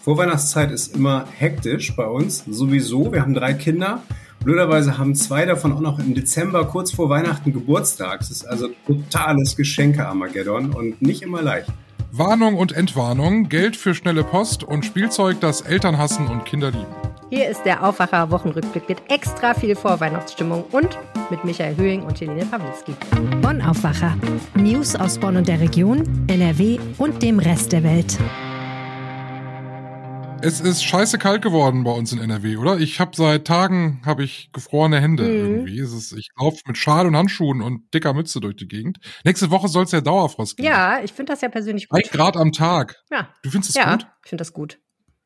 Vorweihnachtszeit ist immer hektisch bei uns, sowieso. Wir haben drei Kinder. Blöderweise haben zwei davon auch noch im Dezember kurz vor Weihnachten Geburtstag. Es ist also totales Geschenke-Armageddon und nicht immer leicht. Warnung und Entwarnung, Geld für schnelle Post und Spielzeug, das Eltern hassen und Kinder lieben. Hier ist der Aufwacher Wochenrückblick mit extra viel Vorweihnachtsstimmung und mit Michael Höhing und Helene Pawlitzki. Bonn Aufwacher. News aus Bonn und der Region, NRW und dem Rest der Welt. Es ist scheiße kalt geworden bei uns in NRW, oder? Ich habe seit Tagen habe ich gefrorene Hände mhm. irgendwie. Es ist, ich laufe mit Schal und Handschuhen und dicker Mütze durch die Gegend. Nächste Woche soll es ja Dauerfrost geben. Ja, ich finde das ja persönlich gut. Ein Grad am Tag. Ja. Du findest es ja, gut? Ja, ich finde das gut.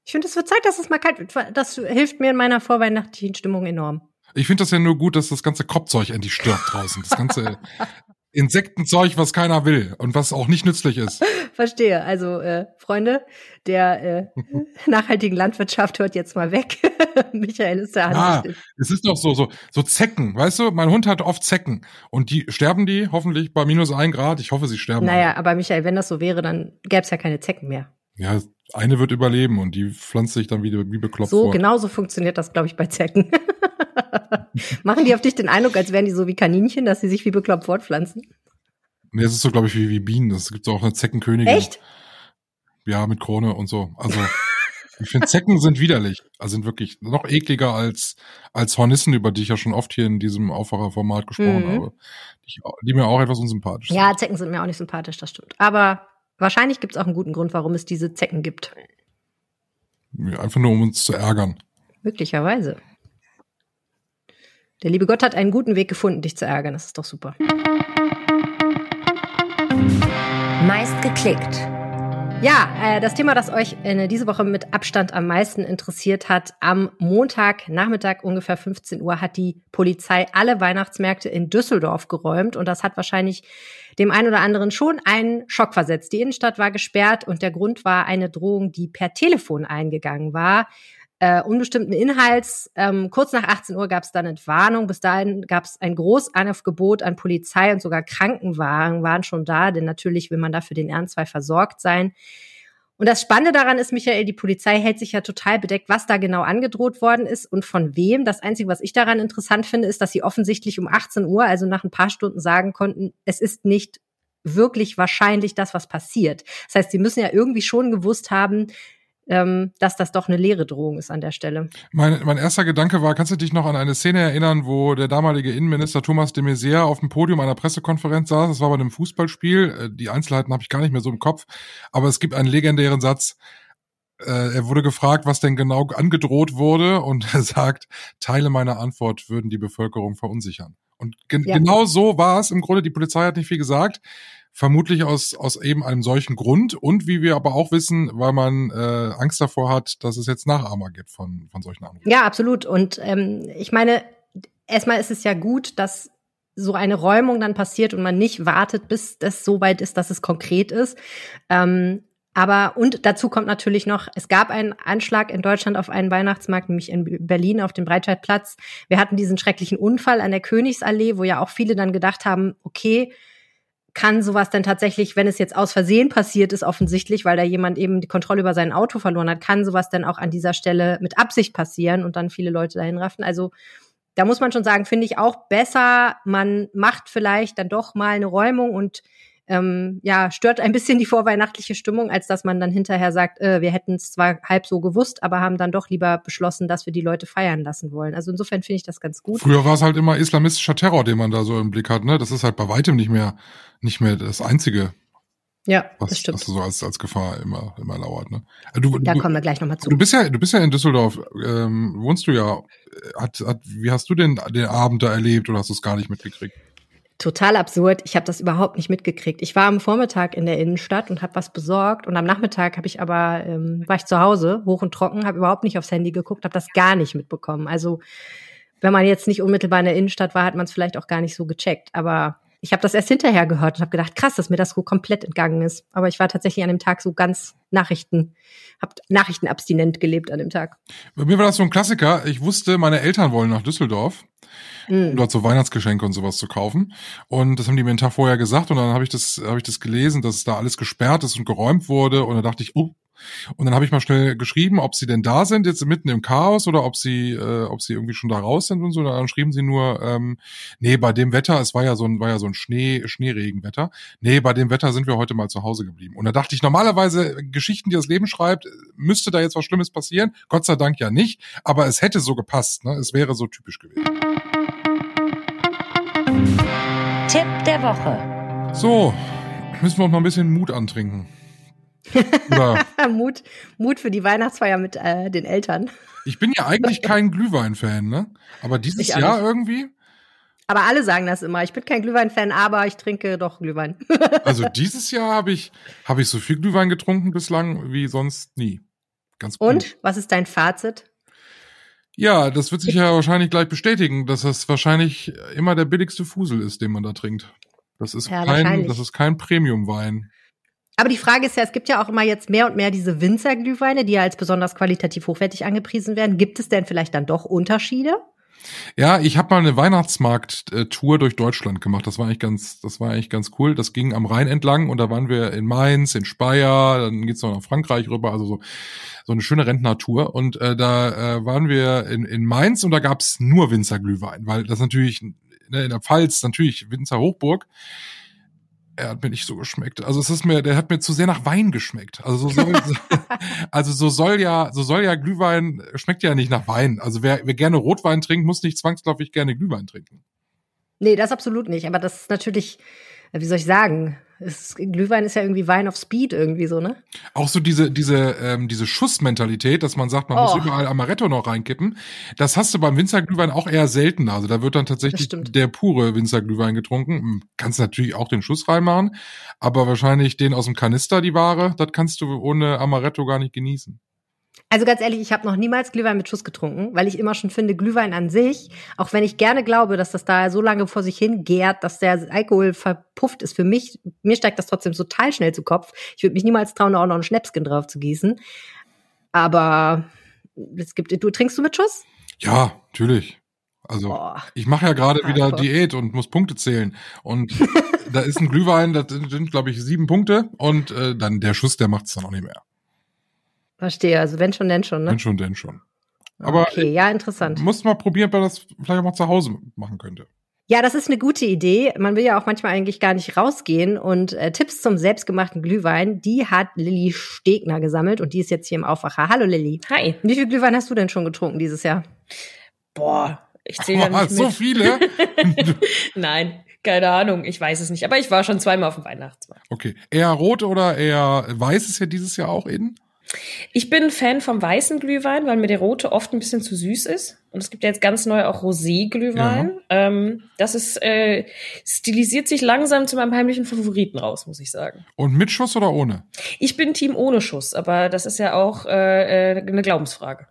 Ich finde, es wird Zeit, dass es mal kalt wird. Das hilft mir in meiner vorweihnachtlichen Stimmung enorm. Ich finde das ja nur gut, dass das ganze Kopfzeug endlich stirbt draußen. Das ganze Insektenzeug, was keiner will und was auch nicht nützlich ist. Verstehe. Also, äh, Freunde der äh, nachhaltigen Landwirtschaft hört jetzt mal weg. Michael ist der Ja, es ist doch so, so, so Zecken, weißt du? Mein Hund hat oft Zecken. Und die sterben die hoffentlich bei minus ein Grad. Ich hoffe, sie sterben. Naja, alle. aber Michael, wenn das so wäre, dann gäbe es ja keine Zecken mehr. Ja, eine wird überleben und die pflanzt sich dann wieder wie bekloppt So, vor. genau so funktioniert das, glaube ich, bei Zecken. Machen die auf dich den Eindruck, als wären die so wie Kaninchen, dass sie sich wie bekloppt fortpflanzen? Nee, es ist so, glaube ich, wie, wie Bienen. Es gibt auch eine Zeckenkönigin. Echt? Ja, mit Krone und so. Also, ich finde, Zecken sind widerlich. Also sind wirklich noch ekliger als, als Hornissen, über die ich ja schon oft hier in diesem Aufwacherformat gesprochen mhm. habe. Die, die, mir auch etwas unsympathisch sind. Ja, Zecken sind mir auch nicht sympathisch, das stimmt. Aber wahrscheinlich gibt es auch einen guten Grund, warum es diese Zecken gibt. Einfach nur, um uns zu ärgern. Möglicherweise. Der liebe Gott hat einen guten Weg gefunden, dich zu ärgern. Das ist doch super. Meist geklickt. Ja, äh, das Thema, das euch äh, diese Woche mit Abstand am meisten interessiert hat, am Montagnachmittag ungefähr 15 Uhr hat die Polizei alle Weihnachtsmärkte in Düsseldorf geräumt und das hat wahrscheinlich dem einen oder anderen schon einen Schock versetzt. Die Innenstadt war gesperrt und der Grund war eine Drohung, die per Telefon eingegangen war äh, unbestimmten Inhalts. Ähm, kurz nach 18 Uhr gab es dann Entwarnung. Bis dahin gab es ein Großaufgebot an Polizei und sogar Krankenwagen waren schon da, denn natürlich will man dafür den Ernstfall versorgt sein. Und das Spannende daran ist, Michael, die Polizei hält sich ja total bedeckt, was da genau angedroht worden ist und von wem. Das Einzige, was ich daran interessant finde, ist, dass sie offensichtlich um 18 Uhr, also nach ein paar Stunden, sagen konnten, es ist nicht wirklich wahrscheinlich das, was passiert. Das heißt, sie müssen ja irgendwie schon gewusst haben, ähm, dass das doch eine leere Drohung ist an der Stelle. Mein, mein erster Gedanke war, kannst du dich noch an eine Szene erinnern, wo der damalige Innenminister Thomas de Maizière auf dem Podium einer Pressekonferenz saß? Das war bei einem Fußballspiel. Äh, die Einzelheiten habe ich gar nicht mehr so im Kopf. Aber es gibt einen legendären Satz. Äh, er wurde gefragt, was denn genau angedroht wurde, und er sagt, Teile meiner Antwort würden die Bevölkerung verunsichern. Und ge ja. genau so war es im Grunde. Die Polizei hat nicht viel gesagt vermutlich aus, aus eben einem solchen Grund und wie wir aber auch wissen, weil man äh, Angst davor hat, dass es jetzt Nachahmer gibt von, von solchen Anrufen. Ja, absolut. Und ähm, ich meine, erstmal ist es ja gut, dass so eine Räumung dann passiert und man nicht wartet, bis das so weit ist, dass es konkret ist. Ähm, aber und dazu kommt natürlich noch, es gab einen Anschlag in Deutschland auf einen Weihnachtsmarkt, nämlich in Berlin auf dem Breitscheidplatz. Wir hatten diesen schrecklichen Unfall an der Königsallee, wo ja auch viele dann gedacht haben, okay, kann sowas denn tatsächlich, wenn es jetzt aus Versehen passiert ist, offensichtlich, weil da jemand eben die Kontrolle über sein Auto verloren hat, kann sowas denn auch an dieser Stelle mit Absicht passieren und dann viele Leute dahin raffen? Also da muss man schon sagen, finde ich auch besser, man macht vielleicht dann doch mal eine Räumung und ähm, ja, stört ein bisschen die vorweihnachtliche Stimmung, als dass man dann hinterher sagt, äh, wir hätten es zwar halb so gewusst, aber haben dann doch lieber beschlossen, dass wir die Leute feiern lassen wollen. Also insofern finde ich das ganz gut. Früher war es halt immer islamistischer Terror, den man da so im Blick hat, ne? Das ist halt bei weitem nicht mehr, nicht mehr das einzige. Ja, was, das stimmt. Was so als, als Gefahr immer, immer lauert, ne? Äh, du, da du, kommen wir gleich nochmal zu. Du bist ja, du bist ja in Düsseldorf, ähm, wohnst du ja. Hat, hat, wie hast du den, den Abend da erlebt oder hast du es gar nicht mitgekriegt? Total absurd. Ich habe das überhaupt nicht mitgekriegt. Ich war am Vormittag in der Innenstadt und habe was besorgt und am Nachmittag habe ich aber ähm, war ich zu Hause, hoch und trocken, habe überhaupt nicht aufs Handy geguckt, habe das gar nicht mitbekommen. Also wenn man jetzt nicht unmittelbar in der Innenstadt war, hat man es vielleicht auch gar nicht so gecheckt. Aber ich habe das erst hinterher gehört und habe gedacht, krass, dass mir das so komplett entgangen ist. Aber ich war tatsächlich an dem Tag so ganz Nachrichten, habe Nachrichtenabstinent gelebt an dem Tag. Bei mir war das so ein Klassiker. Ich wusste, meine Eltern wollen nach Düsseldorf mhm. um dort so Weihnachtsgeschenke und sowas zu kaufen. Und das haben die mir einen Tag vorher gesagt und dann habe ich das, habe ich das gelesen, dass da alles gesperrt ist und geräumt wurde. Und da dachte ich, oh, Und dann habe ich mal schnell geschrieben, ob sie denn da sind, jetzt mitten im Chaos oder ob sie, äh, ob sie irgendwie schon da raus sind und so. Dann schrieben sie nur, ähm, nee, bei dem Wetter, es war ja so ein, war ja so ein Schnee, Schneeregenwetter. Nee, bei dem Wetter sind wir heute mal zu Hause geblieben. Und da dachte ich, normalerweise Geschichten, die das Leben schreibt, müsste da jetzt was Schlimmes passieren. Gott sei Dank ja nicht, aber es hätte so gepasst. Ne? Es wäre so typisch gewesen. Tipp der Woche. So, müssen wir uns mal ein bisschen Mut antrinken. Mut, Mut für die Weihnachtsfeier mit äh, den Eltern. Ich bin ja eigentlich kein Glühwein-Fan, ne? Aber dieses Jahr nicht. irgendwie. Aber alle sagen das immer. Ich bin kein Glühwein-Fan, aber ich trinke doch Glühwein. also dieses Jahr habe ich, hab ich so viel Glühwein getrunken bislang wie sonst nie. Ganz gut. Und was ist dein Fazit? Ja, das wird sich ja wahrscheinlich gleich bestätigen, dass das wahrscheinlich immer der billigste Fusel ist, den man da trinkt. Das ist ja, kein, das ist kein Premium-Wein. Aber die Frage ist ja, es gibt ja auch immer jetzt mehr und mehr diese Winzerglühweine, die ja als besonders qualitativ hochwertig angepriesen werden. Gibt es denn vielleicht dann doch Unterschiede? Ja, ich habe mal eine Weihnachtsmarkt-Tour durch Deutschland gemacht. Das war eigentlich ganz, das war eigentlich ganz cool. Das ging am Rhein entlang und da waren wir in Mainz, in Speyer, dann geht's noch nach Frankreich rüber, also so, so eine schöne Rentnertour. Und äh, da äh, waren wir in, in Mainz und da gab's nur Winzerglühwein, weil das natürlich ne, in der Pfalz natürlich Winzer Hochburg er hat mir nicht so geschmeckt. Also es ist mir, der hat mir zu sehr nach Wein geschmeckt. Also so soll, also so soll ja, so soll ja Glühwein schmeckt ja nicht nach Wein. Also wer, wer gerne Rotwein trinkt, muss nicht zwangsläufig gerne Glühwein trinken. Nee, das absolut nicht. Aber das ist natürlich, wie soll ich sagen, ist, Glühwein ist ja irgendwie Wein of Speed irgendwie so, ne? Auch so diese, diese, ähm, diese Schussmentalität, dass man sagt, man oh. muss überall Amaretto noch reinkippen. Das hast du beim Winzerglühwein auch eher seltener. Also da wird dann tatsächlich der pure Winzerglühwein getrunken. Hm, kannst natürlich auch den Schuss reinmachen, aber wahrscheinlich den aus dem Kanister, die Ware, das kannst du ohne Amaretto gar nicht genießen. Also ganz ehrlich, ich habe noch niemals Glühwein mit Schuss getrunken, weil ich immer schon finde, Glühwein an sich, auch wenn ich gerne glaube, dass das da so lange vor sich hin gärt, dass der Alkohol verpufft ist, für mich, mir steigt das trotzdem total schnell zu Kopf. Ich würde mich niemals trauen, auch noch einen Schnäpskin drauf zu gießen. Aber es gibt, du trinkst du mit Schuss? Ja, natürlich. Also Boah. ich mache ja gerade wieder Diät und muss Punkte zählen. Und da ist ein Glühwein, das sind, glaube ich, sieben Punkte. Und äh, dann der Schuss, der macht es dann auch nicht mehr. Verstehe, also wenn schon, denn schon, ne? Wenn schon, denn schon. Aber okay, ja, interessant. Muss mal probieren, ob man das vielleicht auch mal zu Hause machen könnte. Ja, das ist eine gute Idee. Man will ja auch manchmal eigentlich gar nicht rausgehen. Und äh, Tipps zum selbstgemachten Glühwein, die hat Lilly Stegner gesammelt und die ist jetzt hier im Aufwacher. Hallo Lilly. Hi. Wie viel Glühwein hast du denn schon getrunken dieses Jahr? Boah, ich zähle ja nicht so viele? Nein, keine Ahnung, ich weiß es nicht. Aber ich war schon zweimal auf dem Weihnachtsmarkt. Okay, eher rot oder eher weiß ist ja dieses Jahr auch in? Ich bin Fan vom weißen Glühwein, weil mir der rote oft ein bisschen zu süß ist. Und es gibt ja jetzt ganz neu auch Rosé-Glühwein. Ja. Ähm, das ist äh, stilisiert sich langsam zu meinem heimlichen Favoriten raus, muss ich sagen. Und mit Schuss oder ohne? Ich bin Team ohne Schuss, aber das ist ja auch äh, äh eine Glaubensfrage.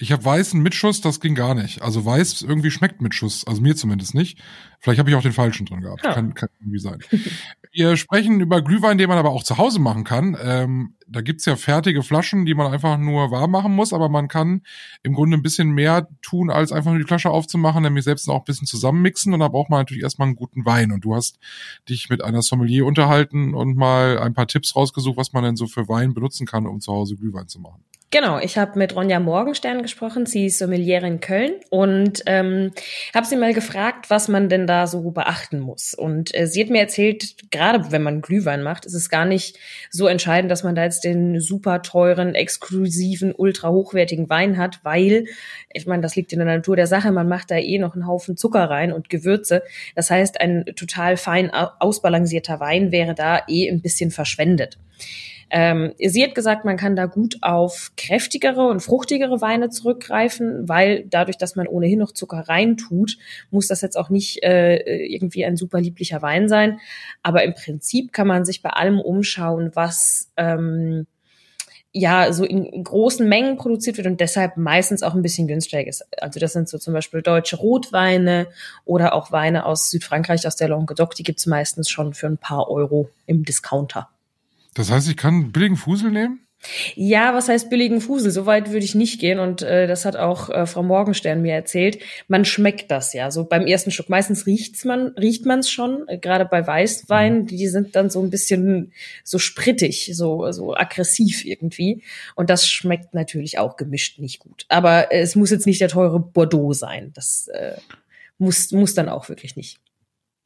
Ich habe weißen Mitschuss, das ging gar nicht. Also weiß irgendwie schmeckt Mitschuss, also mir zumindest nicht. Vielleicht habe ich auch den falschen drin gehabt. Ja. Kann, kann irgendwie sein. Wir sprechen über Glühwein, den man aber auch zu Hause machen kann. Ähm, da gibt's ja fertige Flaschen, die man einfach nur warm machen muss, aber man kann im Grunde ein bisschen mehr tun, als einfach nur die Flasche aufzumachen, nämlich selbst auch ein bisschen zusammenmixen. Und da braucht man natürlich erstmal einen guten Wein. Und du hast dich mit einer Sommelier unterhalten und mal ein paar Tipps rausgesucht, was man denn so für Wein benutzen kann, um zu Hause Glühwein zu machen. Genau, ich habe mit Ronja Morgenstern gesprochen. Sie ist Sommeliere in Köln und ähm, habe sie mal gefragt, was man denn da so beachten muss. Und äh, sie hat mir erzählt, gerade wenn man Glühwein macht, ist es gar nicht so entscheidend, dass man da jetzt den super teuren, exklusiven, ultra hochwertigen Wein hat, weil ich meine, das liegt in der Natur der Sache. Man macht da eh noch einen Haufen Zucker rein und Gewürze. Das heißt, ein total fein ausbalancierter Wein wäre da eh ein bisschen verschwendet. Ähm, sie hat gesagt, man kann da gut auf kräftigere und fruchtigere Weine zurückgreifen, weil dadurch, dass man ohnehin noch Zucker reintut, muss das jetzt auch nicht äh, irgendwie ein super lieblicher Wein sein. Aber im Prinzip kann man sich bei allem umschauen, was ähm, ja so in großen Mengen produziert wird und deshalb meistens auch ein bisschen günstiger ist. Also das sind so zum Beispiel deutsche Rotweine oder auch Weine aus Südfrankreich, aus der Languedoc, die gibt's meistens schon für ein paar Euro im Discounter. Das heißt, ich kann billigen Fusel nehmen? Ja, was heißt billigen Fusel? So weit würde ich nicht gehen und äh, das hat auch äh, Frau Morgenstern mir erzählt. Man schmeckt das ja so beim ersten Schluck. Meistens riecht's man, riecht man es schon. Äh, Gerade bei Weißwein, mhm. die sind dann so ein bisschen so sprittig, so so aggressiv irgendwie. Und das schmeckt natürlich auch gemischt nicht gut. Aber äh, es muss jetzt nicht der teure Bordeaux sein. Das äh, muss muss dann auch wirklich nicht.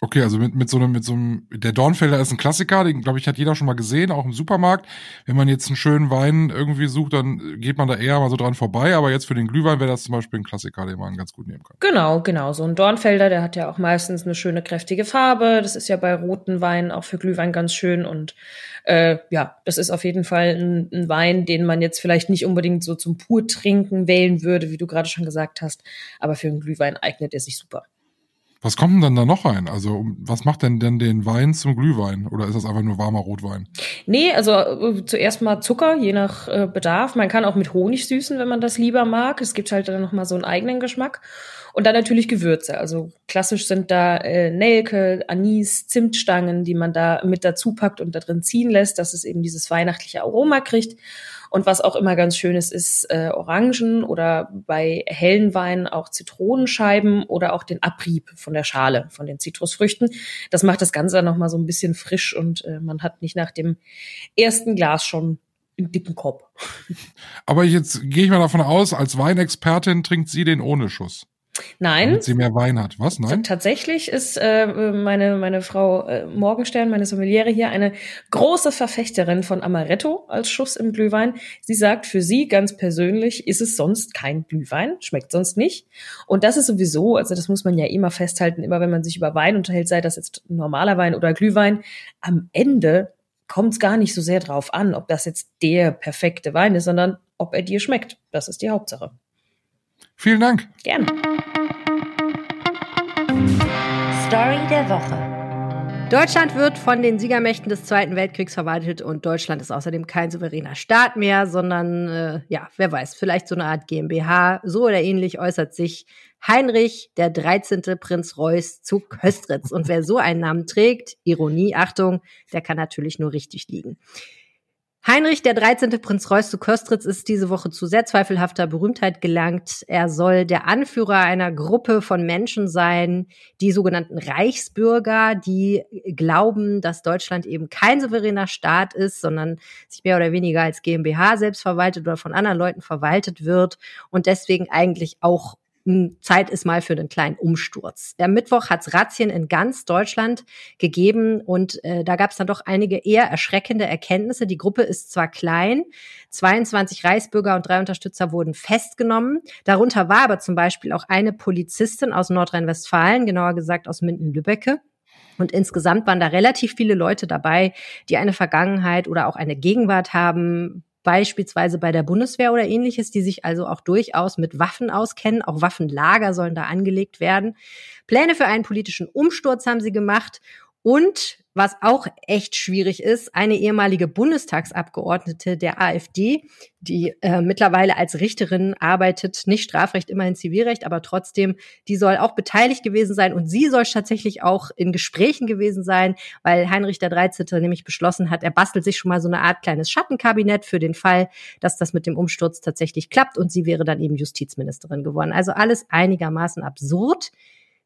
Okay, also mit, mit so einem, mit so einem, der Dornfelder ist ein Klassiker, den glaube ich hat jeder schon mal gesehen, auch im Supermarkt. Wenn man jetzt einen schönen Wein irgendwie sucht, dann geht man da eher mal so dran vorbei. Aber jetzt für den Glühwein wäre das zum Beispiel ein Klassiker, den man ganz gut nehmen kann. Genau, genau. So ein Dornfelder, der hat ja auch meistens eine schöne kräftige Farbe. Das ist ja bei roten Weinen auch für Glühwein ganz schön. Und äh, ja, das ist auf jeden Fall ein, ein Wein, den man jetzt vielleicht nicht unbedingt so zum Purtrinken wählen würde, wie du gerade schon gesagt hast. Aber für einen Glühwein eignet er sich super. Was kommt denn dann da noch rein? Also, was macht denn denn den Wein zum Glühwein? Oder ist das einfach nur warmer Rotwein? Nee, also äh, zuerst mal Zucker, je nach äh, Bedarf. Man kann auch mit Honig süßen, wenn man das lieber mag. Es gibt halt dann noch mal so einen eigenen Geschmack. Und dann natürlich Gewürze. Also klassisch sind da äh, Nelke, Anis, Zimtstangen, die man da mit dazu packt und da drin ziehen lässt, dass es eben dieses weihnachtliche Aroma kriegt. Und was auch immer ganz schön ist, ist äh, Orangen oder bei hellen Weinen auch Zitronenscheiben oder auch den Abrieb von der Schale, von den Zitrusfrüchten. Das macht das Ganze dann nochmal so ein bisschen frisch und äh, man hat nicht nach dem ersten Glas schon einen dicken Kopf. Aber jetzt gehe ich mal davon aus, als Weinexpertin trinkt sie den ohne Schuss. Nein. Damit sie mehr Wein hat. Was? Nein? Tatsächlich ist äh, meine, meine Frau äh, Morgenstern, meine Sommeliere hier, eine große Verfechterin von Amaretto als Schuss im Glühwein. Sie sagt, für sie ganz persönlich ist es sonst kein Glühwein, schmeckt sonst nicht. Und das ist sowieso, also das muss man ja immer festhalten, immer wenn man sich über Wein unterhält, sei das jetzt normaler Wein oder Glühwein, am Ende kommt es gar nicht so sehr drauf an, ob das jetzt der perfekte Wein ist, sondern ob er dir schmeckt. Das ist die Hauptsache. Vielen Dank. Gerne. Story der Woche. Deutschland wird von den Siegermächten des Zweiten Weltkriegs verwaltet und Deutschland ist außerdem kein souveräner Staat mehr, sondern, äh, ja, wer weiß, vielleicht so eine Art GmbH. So oder ähnlich äußert sich Heinrich, der 13. Prinz Reuß zu Köstritz. Und wer so einen Namen trägt, Ironie, Achtung, der kann natürlich nur richtig liegen. Heinrich, der 13. Prinz Reuß zu Köstritz, ist diese Woche zu sehr zweifelhafter Berühmtheit gelangt. Er soll der Anführer einer Gruppe von Menschen sein, die sogenannten Reichsbürger, die glauben, dass Deutschland eben kein souveräner Staat ist, sondern sich mehr oder weniger als GmbH selbst verwaltet oder von anderen Leuten verwaltet wird und deswegen eigentlich auch Zeit ist mal für einen kleinen Umsturz. Der Mittwoch hat es Razzien in ganz Deutschland gegeben und äh, da gab es dann doch einige eher erschreckende Erkenntnisse. Die Gruppe ist zwar klein, 22 Reichsbürger und drei Unterstützer wurden festgenommen. Darunter war aber zum Beispiel auch eine Polizistin aus Nordrhein-Westfalen, genauer gesagt aus Minden-Lübbecke. Und insgesamt waren da relativ viele Leute dabei, die eine Vergangenheit oder auch eine Gegenwart haben, beispielsweise bei der Bundeswehr oder ähnliches, die sich also auch durchaus mit Waffen auskennen. Auch Waffenlager sollen da angelegt werden. Pläne für einen politischen Umsturz haben sie gemacht und was auch echt schwierig ist, eine ehemalige Bundestagsabgeordnete der AfD, die äh, mittlerweile als Richterin arbeitet, nicht Strafrecht, immerhin Zivilrecht, aber trotzdem, die soll auch beteiligt gewesen sein und sie soll tatsächlich auch in Gesprächen gewesen sein, weil Heinrich der 13. nämlich beschlossen hat, er bastelt sich schon mal so eine Art kleines Schattenkabinett für den Fall, dass das mit dem Umsturz tatsächlich klappt und sie wäre dann eben Justizministerin geworden. Also alles einigermaßen absurd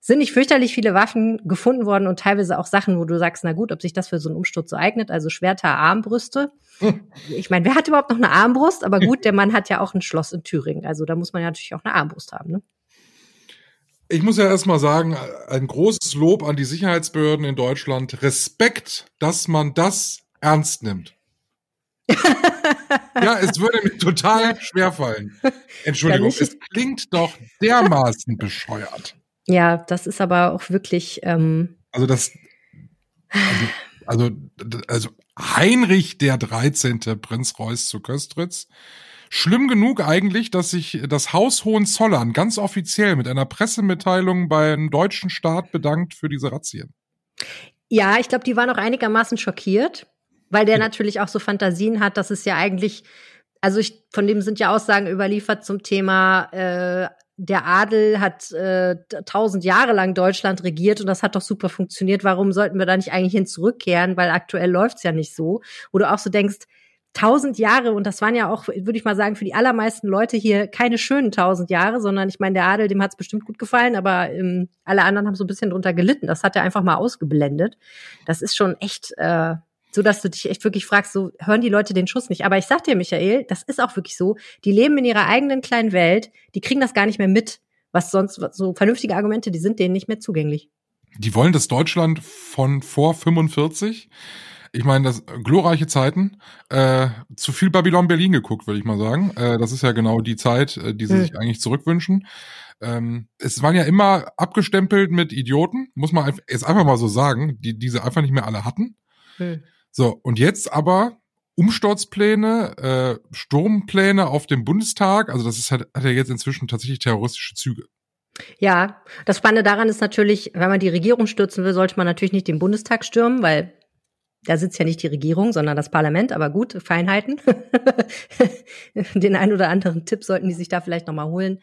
sind nicht fürchterlich viele Waffen gefunden worden und teilweise auch Sachen, wo du sagst, na gut, ob sich das für so einen Umsturz so eignet, also Schwerter, Armbrüste. Ich meine, wer hat überhaupt noch eine Armbrust? Aber gut, der Mann hat ja auch ein Schloss in Thüringen, also da muss man ja natürlich auch eine Armbrust haben, ne? Ich muss ja erstmal sagen, ein großes Lob an die Sicherheitsbehörden in Deutschland. Respekt, dass man das ernst nimmt. ja, es würde mir total schwerfallen. Entschuldigung, es klingt doch dermaßen bescheuert. Ja, das ist aber auch wirklich. Ähm also das. Also, also, also Heinrich der 13. Prinz Reuß zu Köstritz. Schlimm genug eigentlich, dass sich das Haus Hohenzollern ganz offiziell mit einer Pressemitteilung beim deutschen Staat bedankt für diese Razzien. Ja, ich glaube, die waren auch einigermaßen schockiert, weil der ja. natürlich auch so Fantasien hat, dass es ja eigentlich, also ich, von dem sind ja Aussagen überliefert zum Thema äh, der Adel hat äh, tausend Jahre lang Deutschland regiert und das hat doch super funktioniert. Warum sollten wir da nicht eigentlich hin zurückkehren? Weil aktuell läuft's ja nicht so. Wo du auch so denkst, tausend Jahre, und das waren ja auch, würde ich mal sagen, für die allermeisten Leute hier keine schönen tausend Jahre, sondern ich meine, der Adel, dem hat es bestimmt gut gefallen, aber ähm, alle anderen haben so ein bisschen drunter gelitten. Das hat er einfach mal ausgeblendet. Das ist schon echt, äh, so dass du dich echt wirklich fragst, so hören die Leute den Schuss nicht. Aber ich sag dir, Michael, das ist auch wirklich so. Die leben in ihrer eigenen kleinen Welt, die kriegen das gar nicht mehr mit, was sonst so vernünftige Argumente, die sind denen nicht mehr zugänglich. Die wollen das Deutschland von vor 45 ich meine, das glorreiche Zeiten, äh, zu viel Babylon Berlin geguckt, würde ich mal sagen. Äh, das ist ja genau die Zeit, äh, die sie mhm. sich eigentlich zurückwünschen. Ähm, es waren ja immer abgestempelt mit Idioten, muss man jetzt einfach mal so sagen, die diese einfach nicht mehr alle hatten. Mhm. So, und jetzt aber Umsturzpläne, äh, Sturmpläne auf dem Bundestag, also das ist halt, hat ja jetzt inzwischen tatsächlich terroristische Züge. Ja, das Spannende daran ist natürlich, wenn man die Regierung stürzen will, sollte man natürlich nicht den Bundestag stürmen, weil da sitzt ja nicht die Regierung, sondern das Parlament, aber gut, Feinheiten. Den einen oder anderen Tipp sollten die sich da vielleicht nochmal holen.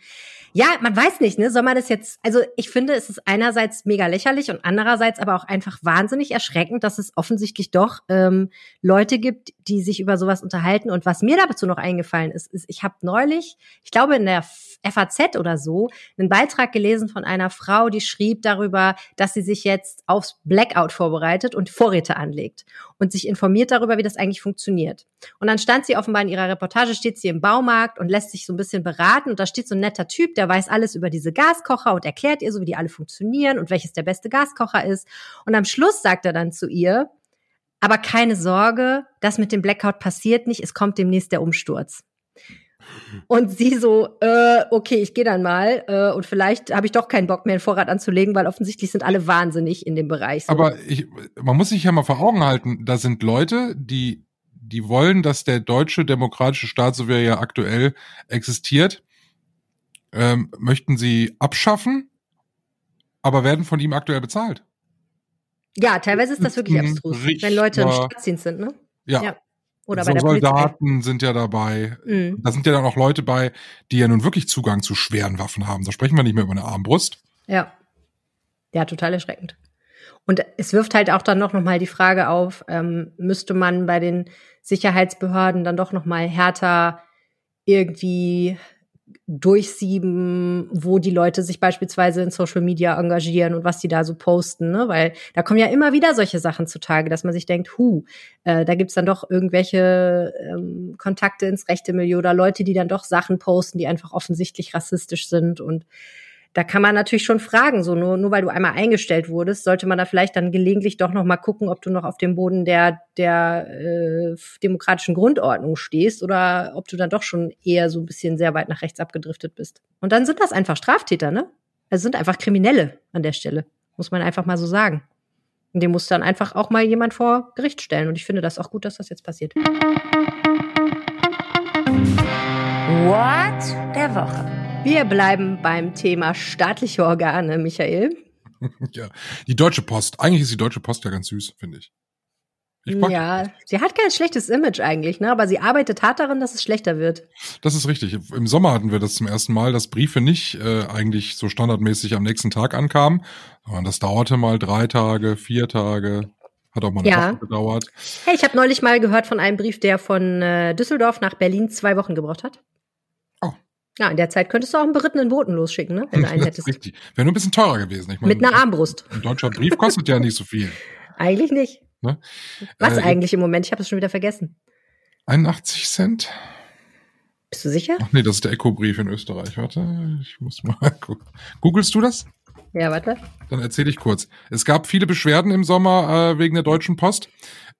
Ja, man weiß nicht, ne? Soll man das jetzt, also ich finde, es ist einerseits mega lächerlich und andererseits aber auch einfach wahnsinnig erschreckend, dass es offensichtlich doch ähm, Leute gibt, die sich über sowas unterhalten. Und was mir dazu noch eingefallen ist, ist, ich habe neulich, ich glaube in der FAZ oder so, einen Beitrag gelesen von einer Frau, die schrieb darüber, dass sie sich jetzt aufs Blackout vorbereitet und Vorräte anlegt und sich informiert darüber, wie das eigentlich funktioniert. Und dann stand sie offenbar in ihrer Reportage, steht sie im Baumarkt und lässt sich so ein bisschen beraten und da steht so ein netter Typ, der der weiß alles über diese Gaskocher und erklärt ihr so, wie die alle funktionieren und welches der beste Gaskocher ist. Und am Schluss sagt er dann zu ihr, aber keine Sorge, das mit dem Blackout passiert nicht, es kommt demnächst der Umsturz. Und sie so, äh, okay, ich gehe dann mal äh, und vielleicht habe ich doch keinen Bock mehr, einen Vorrat anzulegen, weil offensichtlich sind alle wahnsinnig in dem Bereich. So. Aber ich, man muss sich ja mal vor Augen halten, da sind Leute, die, die wollen, dass der deutsche demokratische Staat, so wie er ja aktuell existiert, ähm, möchten sie abschaffen, aber werden von ihm aktuell bezahlt. Ja, teilweise ist das wirklich abstrus, Richter, wenn Leute im Staatsdienst sind, ne? Ja. ja. Oder so bei der Soldaten Polizei. sind ja dabei. Mhm. Da sind ja dann auch Leute bei, die ja nun wirklich Zugang zu schweren Waffen haben. Da sprechen wir nicht mehr über eine Armbrust. Ja. Ja, total erschreckend. Und es wirft halt auch dann noch, noch mal die Frage auf, ähm, müsste man bei den Sicherheitsbehörden dann doch noch mal härter irgendwie durchsieben, wo die Leute sich beispielsweise in Social Media engagieren und was die da so posten, ne? Weil da kommen ja immer wieder solche Sachen zutage, dass man sich denkt, hu, äh, da gibt's dann doch irgendwelche ähm, Kontakte ins rechte Milieu oder Leute, die dann doch Sachen posten, die einfach offensichtlich rassistisch sind und da kann man natürlich schon fragen, so nur, nur weil du einmal eingestellt wurdest, sollte man da vielleicht dann gelegentlich doch noch mal gucken, ob du noch auf dem Boden der, der äh, demokratischen Grundordnung stehst oder ob du dann doch schon eher so ein bisschen sehr weit nach rechts abgedriftet bist. Und dann sind das einfach Straftäter, ne? Also sind einfach Kriminelle an der Stelle, muss man einfach mal so sagen. Und dem muss dann einfach auch mal jemand vor Gericht stellen. Und ich finde das auch gut, dass das jetzt passiert. What der Woche. Wir bleiben beim Thema staatliche Organe, Michael. ja, die Deutsche Post. Eigentlich ist die Deutsche Post ja ganz süß, finde ich. ich ja, sie hat kein schlechtes Image eigentlich, ne? Aber sie arbeitet hart daran, dass es schlechter wird. Das ist richtig. Im Sommer hatten wir das zum ersten Mal, dass Briefe nicht äh, eigentlich so standardmäßig am nächsten Tag ankamen, sondern das dauerte mal drei Tage, vier Tage, hat auch mal eine ja. Woche gedauert. Hey, ich habe neulich mal gehört von einem Brief, der von äh, Düsseldorf nach Berlin zwei Wochen gebraucht hat. Ja, in der Zeit könntest du auch einen berittenen Boten losschicken, ne? wenn du einen hättest. Richtig. Wäre nur ein bisschen teurer gewesen. Ich meine, Mit einer Armbrust. Ein deutscher Brief kostet ja nicht so viel. Eigentlich nicht. Ne? Was äh, eigentlich im Moment? Ich habe es schon wieder vergessen. 81 Cent. Bist du sicher? Ach nee, das ist der Eco-Brief in Österreich. Warte, ich muss mal gucken. Googlest du das? Ja, warte. Dann erzähle ich kurz. Es gab viele Beschwerden im Sommer äh, wegen der Deutschen Post.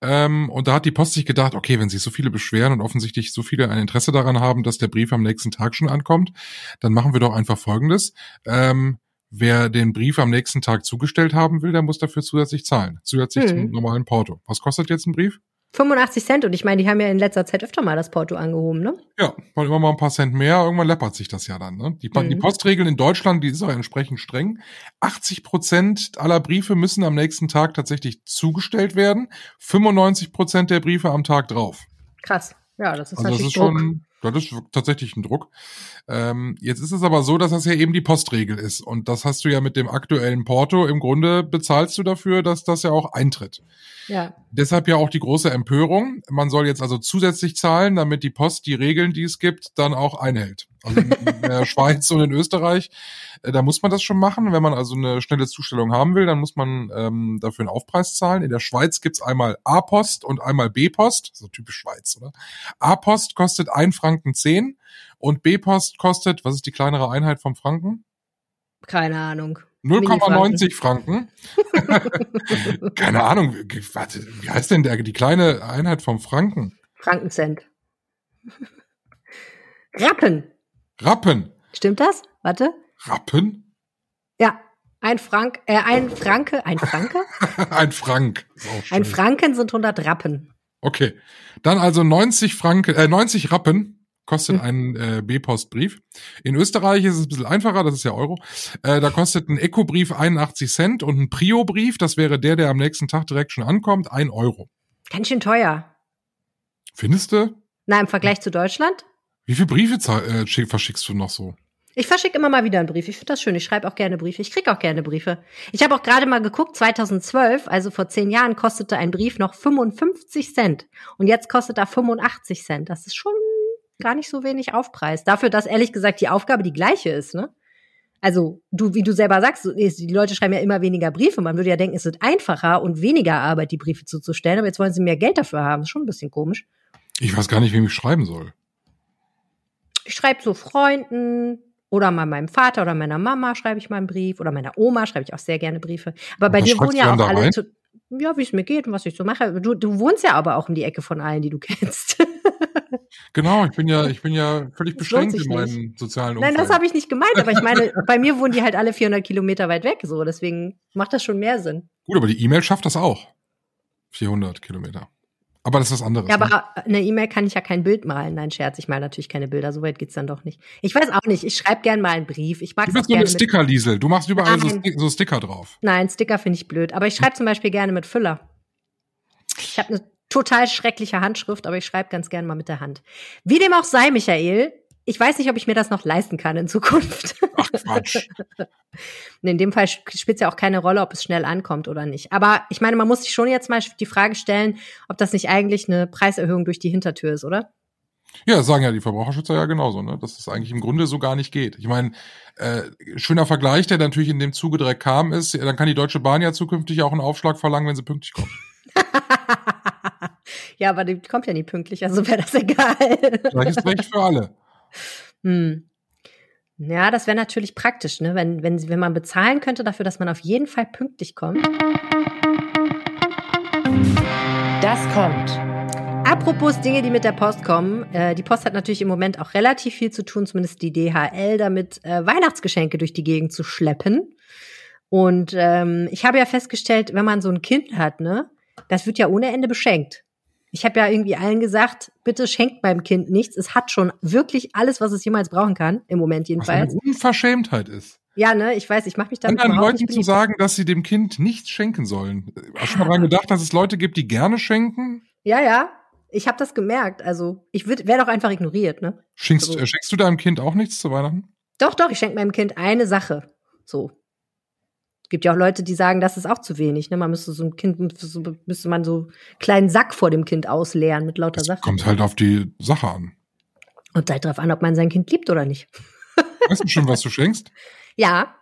Ähm, und da hat die Post sich gedacht, okay, wenn sich so viele beschweren und offensichtlich so viele ein Interesse daran haben, dass der Brief am nächsten Tag schon ankommt, dann machen wir doch einfach Folgendes. Ähm, wer den Brief am nächsten Tag zugestellt haben will, der muss dafür zusätzlich zahlen. Zusätzlich hm. zum normalen Porto. Was kostet jetzt ein Brief? 85 Cent und ich meine, die haben ja in letzter Zeit öfter mal das Porto angehoben, ne? Ja, weil immer mal ein paar Cent mehr, irgendwann läppert sich das ja dann, ne? Die, mhm. die Postregeln in Deutschland, die ist auch entsprechend streng. 80 Prozent aller Briefe müssen am nächsten Tag tatsächlich zugestellt werden, 95 Prozent der Briefe am Tag drauf. Krass. Ja, das ist also natürlich das ist schon, Das ist tatsächlich ein Druck. Ähm, jetzt ist es aber so, dass das ja eben die Postregel ist. Und das hast du ja mit dem aktuellen Porto. Im Grunde bezahlst du dafür, dass das ja auch eintritt. Ja. Deshalb ja auch die große Empörung. Man soll jetzt also zusätzlich zahlen, damit die Post die Regeln, die es gibt, dann auch einhält. Also in der Schweiz und in Österreich, äh, da muss man das schon machen. Wenn man also eine schnelle Zustellung haben will, dann muss man ähm, dafür einen Aufpreis zahlen. In der Schweiz gibt's einmal A-Post und einmal B-Post. So typisch Schweiz, oder? A-Post kostet ein Franken zehn und B-Post kostet, was ist die kleinere Einheit vom Franken? Keine Ahnung. 0,90 Franken. Keine Ahnung, warte, wie heißt denn der, die kleine Einheit vom Franken? Frankencent. Rappen. Rappen. Stimmt das? Warte. Rappen? Ja. Ein Frank, äh, ein Franke, ein Franke? ein Frank. Ein Franken sind 100 Rappen. Okay. Dann also 90 Franken, äh, 90 Rappen kostet ein äh, B-Post-Brief. In Österreich ist es ein bisschen einfacher, das ist ja Euro. Äh, da kostet ein Eco-Brief 81 Cent und ein Prio-Brief, das wäre der, der am nächsten Tag direkt schon ankommt, ein Euro. Ganz schön teuer. Findest du? Na, im Vergleich zu Deutschland? Wie viele Briefe äh, verschickst du noch so? Ich verschicke immer mal wieder einen Brief. Ich finde das schön. Ich schreibe auch gerne Briefe. Ich kriege auch gerne Briefe. Ich habe auch gerade mal geguckt, 2012, also vor zehn Jahren, kostete ein Brief noch 55 Cent. Und jetzt kostet er 85 Cent. Das ist schon gar nicht so wenig Aufpreis. Dafür, dass ehrlich gesagt die Aufgabe die gleiche ist, ne? Also, du, wie du selber sagst, die Leute schreiben ja immer weniger Briefe. Man würde ja denken, es wird einfacher und weniger Arbeit, die Briefe zuzustellen, aber jetzt wollen sie mehr Geld dafür haben. Das ist schon ein bisschen komisch. Ich weiß gar nicht, wem ich schreiben soll. Ich schreibe so Freunden oder mal meinem Vater oder meiner Mama schreibe ich mal einen Brief oder meiner Oma schreibe ich auch sehr gerne Briefe. Aber bei dir wohnen ja auch alle, ja, wie es mir geht und was ich so mache. Du, du wohnst ja aber auch um die Ecke von allen, die du kennst. Genau, ich bin ja, ich bin ja völlig beschränkt in meinen nicht. sozialen Umfeld. Nein, das habe ich nicht gemeint, aber ich meine, bei mir wohnen die halt alle 400 Kilometer weit weg, so, deswegen macht das schon mehr Sinn. Gut, aber die E-Mail schafft das auch. 400 Kilometer. Aber das ist was anderes. Ja, aber ne? eine E-Mail kann ich ja kein Bild malen. Nein, Scherz, ich male natürlich keine Bilder. So weit geht's dann doch nicht. Ich weiß auch nicht. Ich schreibe gern mal einen Brief. Ich mag Du bist so eine Sticker, Liesel. Du machst überall so, so, Sticker drauf. Nein, Sticker finde ich blöd. Aber ich schreibe zum Beispiel gerne mit Füller. Ich habe eine total schreckliche Handschrift, aber ich schreibe ganz gern mal mit der Hand. Wie dem auch sei, Michael, ich weiß nicht, ob ich mir das noch leisten kann in Zukunft. Ach Quatsch. in dem Fall spielt es ja auch keine Rolle, ob es schnell ankommt oder nicht. Aber ich meine, man muss sich schon jetzt mal die Frage stellen, ob das nicht eigentlich eine Preiserhöhung durch die Hintertür ist, oder? Ja, sagen ja die Verbraucherschützer ja genauso, ne? dass es eigentlich im Grunde so gar nicht geht. Ich meine, äh, schöner Vergleich, der natürlich in dem Zuge direkt kam, ist, dann kann die Deutsche Bahn ja zukünftig auch einen Aufschlag verlangen, wenn sie pünktlich kommt. ja, aber die kommt ja nie pünktlich, also wäre das egal. Gleiches Recht für alle. Hm. Ja, das wäre natürlich praktisch, ne? wenn, wenn, wenn man bezahlen könnte dafür, dass man auf jeden Fall pünktlich kommt. Das kommt. Apropos Dinge, die mit der Post kommen. Äh, die Post hat natürlich im Moment auch relativ viel zu tun, zumindest die DHL, damit äh, Weihnachtsgeschenke durch die Gegend zu schleppen. Und ähm, ich habe ja festgestellt, wenn man so ein Kind hat, ne, das wird ja ohne Ende beschenkt. Ich habe ja irgendwie allen gesagt, bitte schenkt meinem Kind nichts. Es hat schon wirklich alles, was es jemals brauchen kann, im Moment jedenfalls. Was eine Unverschämtheit ist. Ja, ne, ich weiß, ich mache mich damit Anderen Leuten zu sagen, dass sie dem Kind nichts schenken sollen. Hast du schon mal dran gedacht, dass es Leute gibt, die gerne schenken? Ja, ja. Ich habe das gemerkt. Also, ich werde doch einfach ignoriert, ne? Schenkst, also. äh, schenkst du deinem Kind auch nichts zu Weihnachten? Doch, doch, ich schenke meinem Kind eine Sache. So. Es gibt ja auch Leute, die sagen, das ist auch zu wenig. Ne? Man müsste so ein Kind, müsste man so einen kleinen Sack vor dem Kind ausleeren mit lauter Sachen. Kommt halt auf die Sache an. Und halt darauf an, ob man sein Kind liebt oder nicht. Weißt du schon, was du schenkst? Ja.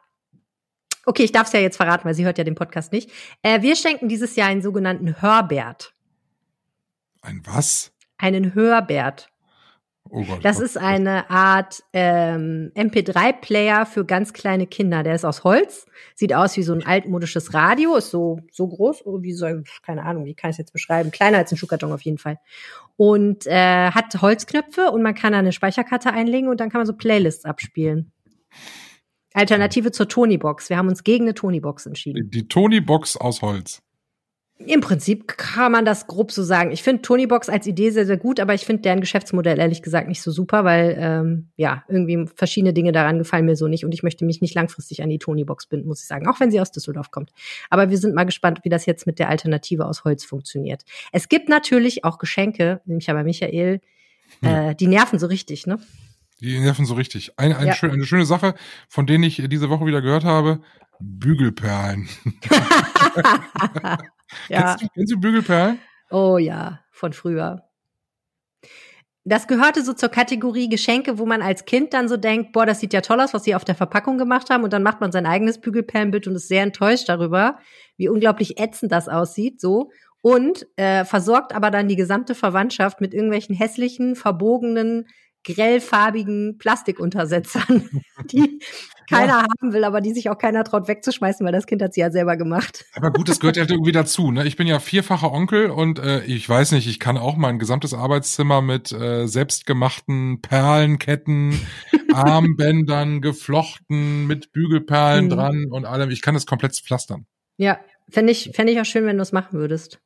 Okay, ich darf es ja jetzt verraten, weil sie hört ja den Podcast nicht. Äh, wir schenken dieses Jahr einen sogenannten Hörbert. Ein was? Einen Hörbert. Oh Gott, das ist eine Art ähm, MP3-Player für ganz kleine Kinder. Der ist aus Holz, sieht aus wie so ein altmodisches Radio, ist so so groß, oh, wie so, keine Ahnung, wie kann ich es jetzt beschreiben? Kleiner als ein Schuhkarton auf jeden Fall. Und äh, hat Holzknöpfe und man kann da eine Speicherkarte einlegen und dann kann man so Playlists abspielen. Alternative zur Tony-Box. Wir haben uns gegen eine Tony-Box entschieden. Die Tony-Box aus Holz. Im Prinzip kann man das grob so sagen. Ich finde Tonybox als Idee sehr, sehr gut, aber ich finde deren Geschäftsmodell ehrlich gesagt nicht so super, weil ähm, ja, irgendwie verschiedene Dinge daran gefallen mir so nicht und ich möchte mich nicht langfristig an die Tonybox binden, muss ich sagen, auch wenn sie aus Düsseldorf kommt. Aber wir sind mal gespannt, wie das jetzt mit der Alternative aus Holz funktioniert. Es gibt natürlich auch Geschenke, nämlich aber Michael, Äh, die nerven so richtig, ne? Die nerven so richtig. Eine, eine, ja. schöne, eine schöne Sache, von denen ich diese Woche wieder gehört habe, Bügelperlen. ja. kennst, du, kennst du Bügelperlen? Oh ja, von früher. Das gehörte so zur Kategorie Geschenke, wo man als Kind dann so denkt, boah, das sieht ja toll aus, was sie auf der Verpackung gemacht haben. Und dann macht man sein eigenes Bügelperlenbild und ist sehr enttäuscht darüber, wie unglaublich ätzend das aussieht, so. Und äh, versorgt aber dann die gesamte Verwandtschaft mit irgendwelchen hässlichen, verbogenen, grellfarbigen Plastikuntersetzern, die keiner ja. haben will, aber die sich auch keiner traut wegzuschmeißen, weil das Kind hat sie ja selber gemacht. Aber gut, das gehört ja irgendwie dazu. Ne? Ich bin ja vierfacher Onkel und äh, ich weiß nicht, ich kann auch mein gesamtes Arbeitszimmer mit äh, selbstgemachten Perlenketten, Armbändern geflochten, mit Bügelperlen mhm. dran und allem. Ich kann das komplett pflastern. Ja, fände ich, fänd ich auch schön, wenn du es machen würdest.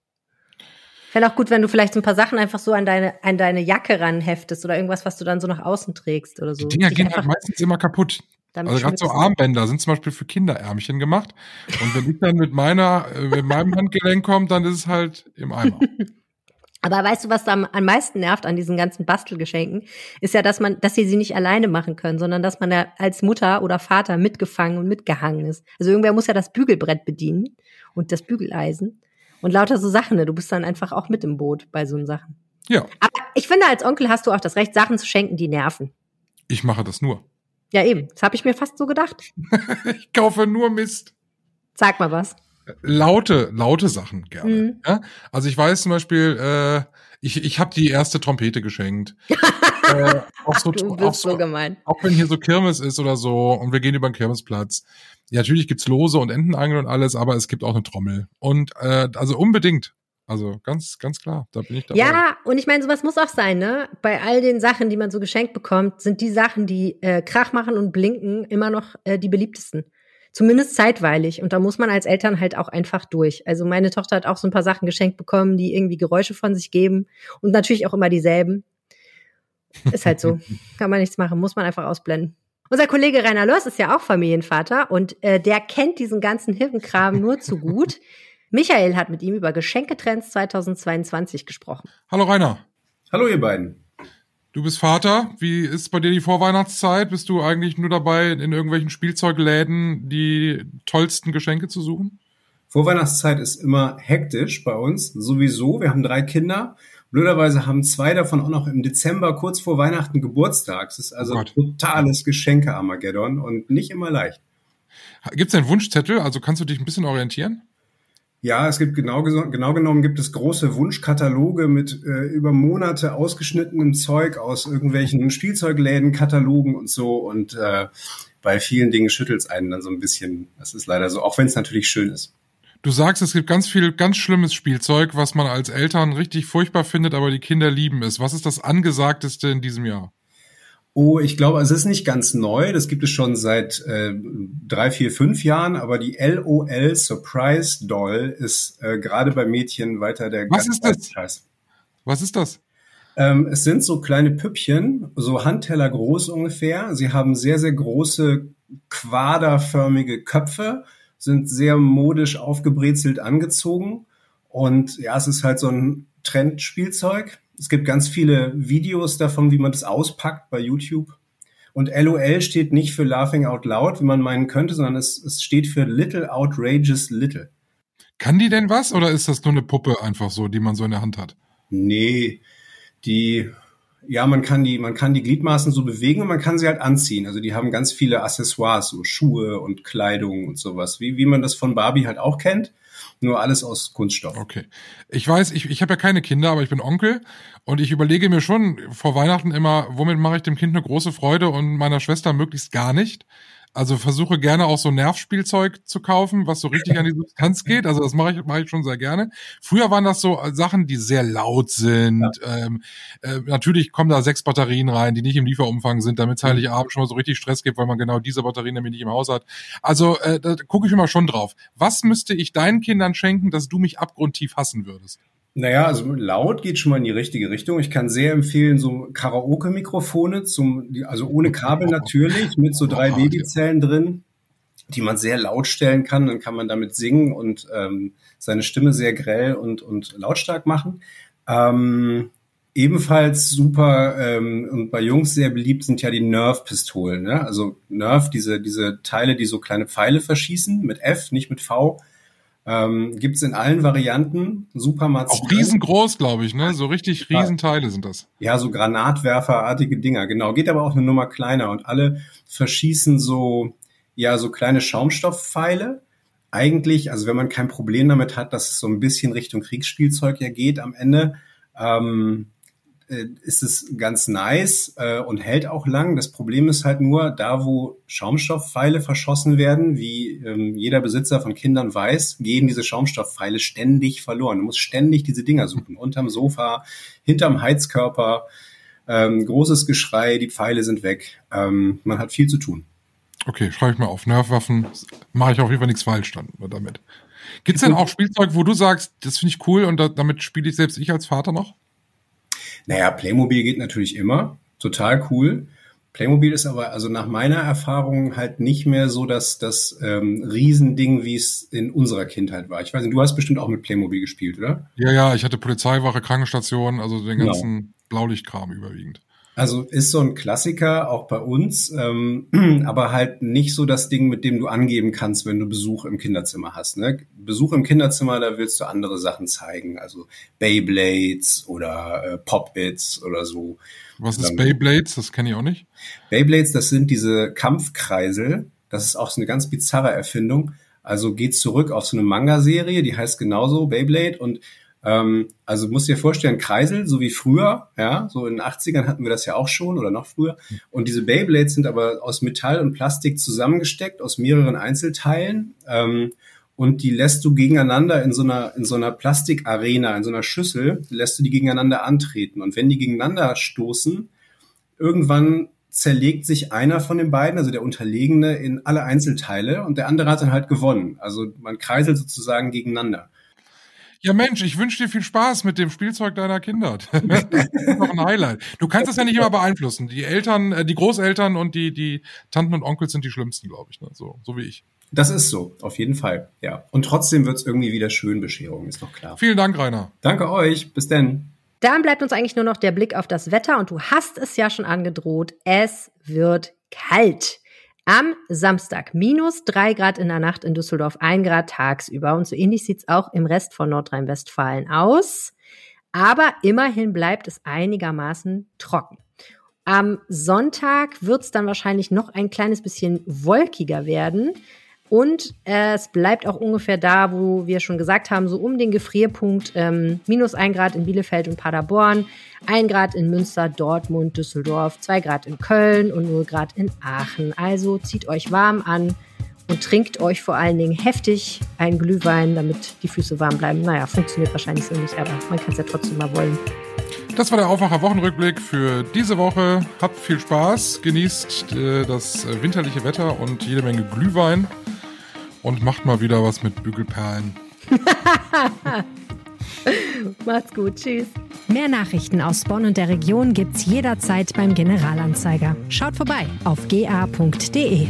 Fände auch gut, wenn du vielleicht so ein paar Sachen einfach so an deine, an deine Jacke ranheftest oder irgendwas, was du dann so nach außen trägst oder so. Die Dinger gehen halt meistens immer kaputt. Also gerade so Armbänder sind zum Beispiel für Kinderärmchen gemacht. Und wenn ich dann mit meiner, äh, mit meinem Handgelenk komme, dann ist es halt im Eimer. Aber weißt du, was da am, meisten nervt an diesen ganzen Bastelgeschenken, ist ja, dass man, dass sie sie nicht alleine machen können, sondern dass man da als Mutter oder Vater mitgefangen und mitgehangen ist. Also irgendwer muss ja das Bügelbrett bedienen und das Bügeleisen und lauter so Sachen. Ne? Du bist dann einfach auch mit im Boot bei so Sachen. Ja. Aber ich finde, als Onkel hast du auch das Recht, Sachen zu schenken, die nerven. Ich mache das nur. Ja, eben. Das habe ich mir fast so gedacht. ich kaufe nur Mist. Sag mal was. Laute, laute Sachen gerne. Mhm. Ja? Also ich weiß zum Beispiel, äh, ich, ich habe die erste Trompete geschenkt. äh, auch so, du bist auch so, so gemein. Auch wenn hier so Kirmes ist oder so und wir gehen über den Kirmesplatz. Ja, natürlich gibt's Lose und Entenangel und alles, aber es gibt auch eine Trommel. Und äh, also unbedingt. Also ganz, ganz klar, da bin ich dabei. Ja, und ich meine, sowas muss auch sein, ne? Bei all den Sachen, die man so geschenkt bekommt, sind die Sachen, die äh, Krach machen und blinken, immer noch äh, die beliebtesten. Zumindest zeitweilig. Und da muss man als Eltern halt auch einfach durch. Also meine Tochter hat auch so ein paar Sachen geschenkt bekommen, die irgendwie Geräusche von sich geben. Und natürlich auch immer dieselben. Ist halt so. Kann man nichts machen, muss man einfach ausblenden. Unser Kollege Rainer Lörs ist ja auch Familienvater und äh, der kennt diesen ganzen Hirnkram nur zu gut. Michael hat mit ihm über Geschenketrends 2022 gesprochen. Hallo Rainer. Hallo ihr beiden. Du bist Vater. Wie ist bei dir die Vorweihnachtszeit? Bist du eigentlich nur dabei, in irgendwelchen Spielzeugläden die tollsten Geschenke zu suchen? Vorweihnachtszeit ist immer hektisch bei uns. Sowieso. Wir haben drei Kinder. Blöderweise haben zwei davon auch noch im Dezember kurz vor Weihnachten Geburtstag. Es ist also oh totales Geschenke-Armageddon und nicht immer leicht. Gibt es einen Wunschzettel? Also kannst du dich ein bisschen orientieren? Ja, es gibt genau, genau genommen gibt es große Wunschkataloge mit äh, über Monate ausgeschnittenem Zeug aus irgendwelchen Spielzeugläden, Katalogen und so. Und äh, bei vielen Dingen schüttelt es einen dann so ein bisschen. Das ist leider so, auch wenn es natürlich schön ist. Du sagst, es gibt ganz viel ganz schlimmes Spielzeug, was man als Eltern richtig furchtbar findet, aber die Kinder lieben es. Was ist das angesagteste in diesem Jahr? Oh, ich glaube, es ist nicht ganz neu. Das gibt es schon seit äh, drei, vier, fünf Jahren. Aber die LOL Surprise Doll ist äh, gerade bei Mädchen weiter der Was ist das? Scheiß. Was ist das? Ähm, es sind so kleine Püppchen, so Handteller groß ungefähr. Sie haben sehr, sehr große quaderförmige Köpfe, sind sehr modisch aufgebrezelt angezogen. Und ja, es ist halt so ein Trendspielzeug es gibt ganz viele Videos davon, wie man das auspackt bei YouTube. Und LOL steht nicht für Laughing Out Loud, wie man meinen könnte, sondern es, es steht für Little Outrageous Little. Kann die denn was oder ist das nur eine Puppe einfach so, die man so in der Hand hat? Nee, die, ja, man kann die, man kann die Gliedmaßen so bewegen und man kann sie halt anziehen. Also die haben ganz viele Accessoires, so Schuhe und Kleidung und sowas, wie, wie man das von Barbie halt auch kennt nur alles aus Kunststoff. Okay. Ich weiß, ich, ich habe ja keine Kinder, aber ich bin Onkel und ich überlege mir schon vor Weihnachten immer, womit mache ich dem Kind eine große Freude und meiner Schwester möglichst gar nicht. Also versuche gerne auch so Nervspielzeug zu kaufen, was so richtig an die Substanz geht. Also das mache ich, mache ich schon sehr gerne. Früher waren das so Sachen, die sehr laut sind. Ja. Ähm, äh, natürlich kommen da sechs Batterien rein, die nicht im Lieferumfang sind, damit es mhm. Heiligabend schon mal so richtig Stress gibt, weil man genau diese Batterien nämlich nicht im Haus hat. Also äh, da gucke ich immer schon drauf. Was müsste ich deinen Kindern schenken, dass du mich abgrundtief hassen würdest? Naja, also laut geht schon mal in die richtige Richtung. Ich kann sehr empfehlen, so Karaoke-Mikrofone, zum, also ohne Kabel natürlich, mit so drei Babyzellen drin, die man sehr laut stellen kann. Dann kann man damit singen und ähm, seine Stimme sehr grell und, und lautstark machen. Ähm, Ebenfalls super ähm, und bei Jungs sehr beliebt sind ja die Nerf-Pistolen. Ne? Also Nerf, diese, diese Teile, die so kleine Pfeile verschießen, mit F, nicht mit V. Ähm, Gibt in allen Varianten. Super Auch riesengroß, glaube ich, ne? So richtig Riesenteile sind das. Ja, so Granatwerferartige Dinger, genau. Geht aber auch eine Nummer kleiner und alle verschießen so, ja, so kleine Schaumstoffpfeile. Eigentlich, also wenn man kein Problem damit hat, dass es so ein bisschen Richtung Kriegsspielzeug ja geht am Ende, ähm, äh, ist es ganz nice äh, und hält auch lang. Das Problem ist halt nur, da wo Schaumstoffpfeile verschossen werden, wie ähm, jeder Besitzer von Kindern weiß, gehen diese Schaumstoffpfeile ständig verloren. Du musst ständig diese Dinger suchen. Unterm Sofa, hinterm Heizkörper, ähm, großes Geschrei, die Pfeile sind weg. Ähm, man hat viel zu tun. Okay, schreibe ich mal auf. Nerfwaffen mache ich auf jeden Fall nichts falsch dann damit. Gibt's denn auch Spielzeug, wo du sagst, das finde ich cool und da, damit spiele ich selbst ich als Vater noch? Naja, Playmobil geht natürlich immer. Total cool. Playmobil ist aber also nach meiner Erfahrung halt nicht mehr so dass das ähm, Riesending, wie es in unserer Kindheit war. Ich weiß nicht, du hast bestimmt auch mit Playmobil gespielt, oder? Ja, ja, ich hatte Polizeiwache, Krankenstation, also den genau. ganzen genau. Blaulichtkram überwiegend. Also ist so ein Klassiker auch bei uns, ähm, aber halt nicht so das Ding, mit dem du angeben kannst, wenn du Besuch im Kinderzimmer hast. Ne? Besuch im Kinderzimmer, da willst du andere Sachen zeigen, also Beyblades oder äh, Pop-Its oder so. Was ist ähm, Beyblades? Das kenne ich auch nicht. Beyblades, das sind diese Kampfkreisel. Das ist auch so eine ganz bizarre Erfindung. Also geht zurück auf so eine Manga-Serie, die heißt genauso Beyblade und ähm, also musst dir vorstellen, Kreisel, so wie früher, ja, so in den 80ern hatten wir das ja auch schon oder noch früher. Und diese Beyblades sind aber aus Metall und Plastik zusammengesteckt, aus mehreren Einzelteilen. Ähm, und die lässt du gegeneinander in so einer, in so einer Plastikarena, in so einer Schüssel, lässt du die gegeneinander antreten. Und wenn die gegeneinander stoßen, irgendwann zerlegt sich einer von den beiden, also der Unterlegene, in alle Einzelteile und der andere hat dann halt gewonnen. Also man kreiselt sozusagen gegeneinander. Ja, Mensch, ich wünsche dir viel Spaß mit dem Spielzeug deiner Kinder. Das ist noch ein Highlight. Du kannst das ja nicht immer beeinflussen. Die Eltern, äh, die Großeltern und die, die Tanten und Onkel sind die schlimmsten, glaube ich. Ne? So, so wie ich. Das ist so, auf jeden Fall, ja. Und trotzdem wird es irgendwie wieder schön, Bescherung, ist doch klar. Vielen Dank, Rainer. Danke euch. Bis denn. Dann bleibt uns eigentlich nur noch der Blick auf das Wetter und du hast es ja schon angedroht. Es wird kalt. Am Samstag minus drei Grad in der Nacht in Düsseldorf, ein Grad tagsüber. Und so ähnlich sieht's auch im Rest von Nordrhein-Westfalen aus. Aber immerhin bleibt es einigermaßen trocken. Am Sonntag wird's dann wahrscheinlich noch ein kleines bisschen wolkiger werden. Und es bleibt auch ungefähr da, wo wir schon gesagt haben, so um den Gefrierpunkt ähm, minus ein Grad in Bielefeld und Paderborn, ein Grad in Münster, Dortmund, Düsseldorf, zwei Grad in Köln und null Grad in Aachen. Also zieht euch warm an und trinkt euch vor allen Dingen heftig einen Glühwein, damit die Füße warm bleiben. Naja, funktioniert wahrscheinlich so nicht, aber man kann es ja trotzdem mal wollen. Das war der Aufwacher Wochenrückblick für diese Woche. Habt viel Spaß, genießt äh, das winterliche Wetter und jede Menge Glühwein und macht mal wieder was mit Bügelperlen. Macht's gut, tschüss. Mehr Nachrichten aus Bonn und der Region gibt's jederzeit beim Generalanzeiger. Schaut vorbei auf ga.de.